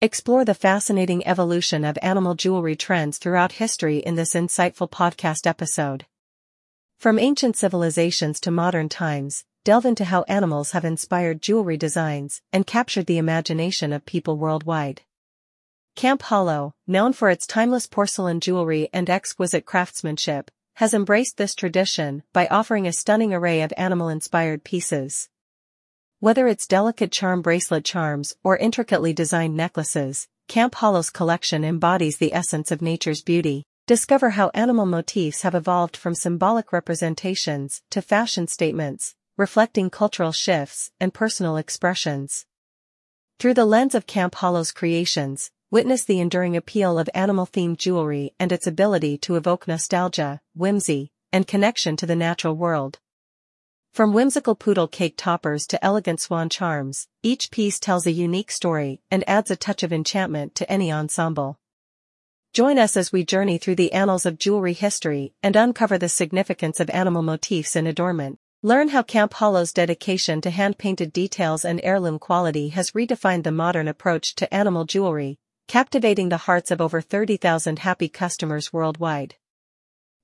Explore the fascinating evolution of animal jewelry trends throughout history in this insightful podcast episode. From ancient civilizations to modern times, delve into how animals have inspired jewelry designs and captured the imagination of people worldwide. Camp Hollow, known for its timeless porcelain jewelry and exquisite craftsmanship, has embraced this tradition by offering a stunning array of animal-inspired pieces. Whether it's delicate charm bracelet charms or intricately designed necklaces, Camp Hollow's collection embodies the essence of nature's beauty. Discover how animal motifs have evolved from symbolic representations to fashion statements, reflecting cultural shifts and personal expressions. Through the lens of Camp Hollow's creations, witness the enduring appeal of animal-themed jewelry and its ability to evoke nostalgia, whimsy, and connection to the natural world. From whimsical poodle cake toppers to elegant swan charms, each piece tells a unique story and adds a touch of enchantment to any ensemble. Join us as we journey through the annals of jewelry history and uncover the significance of animal motifs in adornment. Learn how Camp Hollow's dedication to hand-painted details and heirloom quality has redefined the modern approach to animal jewelry, captivating the hearts of over 30,000 happy customers worldwide.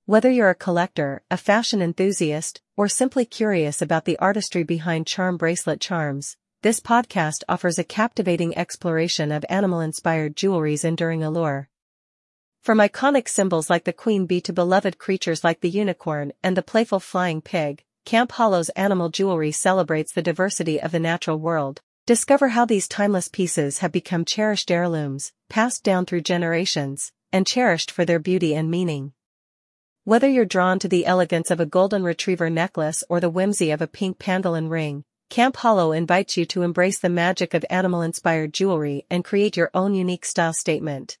Whether you're a collector, a fashion enthusiast, or simply curious about the artistry behind charm bracelet charms, this podcast offers a captivating exploration of animal-inspired jewelry's enduring allure. From iconic symbols like the queen bee to beloved creatures like the unicorn and the playful flying pig, Camp Hollow's animal jewelry celebrates the diversity of the natural world. Discover how these timeless pieces have become cherished heirlooms, passed down through generations, and cherished for their beauty and meaning. Whether you're drawn to the elegance of a golden retriever necklace or the whimsy of a pink pangolin ring, Camp Hollow invites you to embrace the magic of animal-inspired jewelry and create your own unique style statement.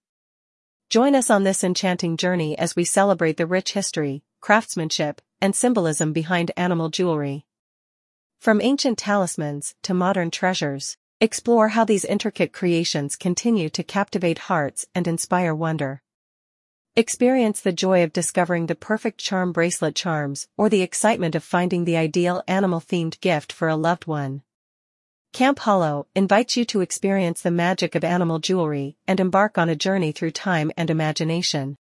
Join us on this enchanting journey as we celebrate the rich history, craftsmanship, and symbolism behind animal jewelry. From ancient talismans to modern treasures, explore how these intricate creations continue to captivate hearts and inspire wonder. Experience the joy of discovering the perfect charm bracelet charms or the excitement of finding the ideal animal-themed gift for a loved one. Camp Hollow invites you to experience the magic of animal jewelry and embark on a journey through time and imagination.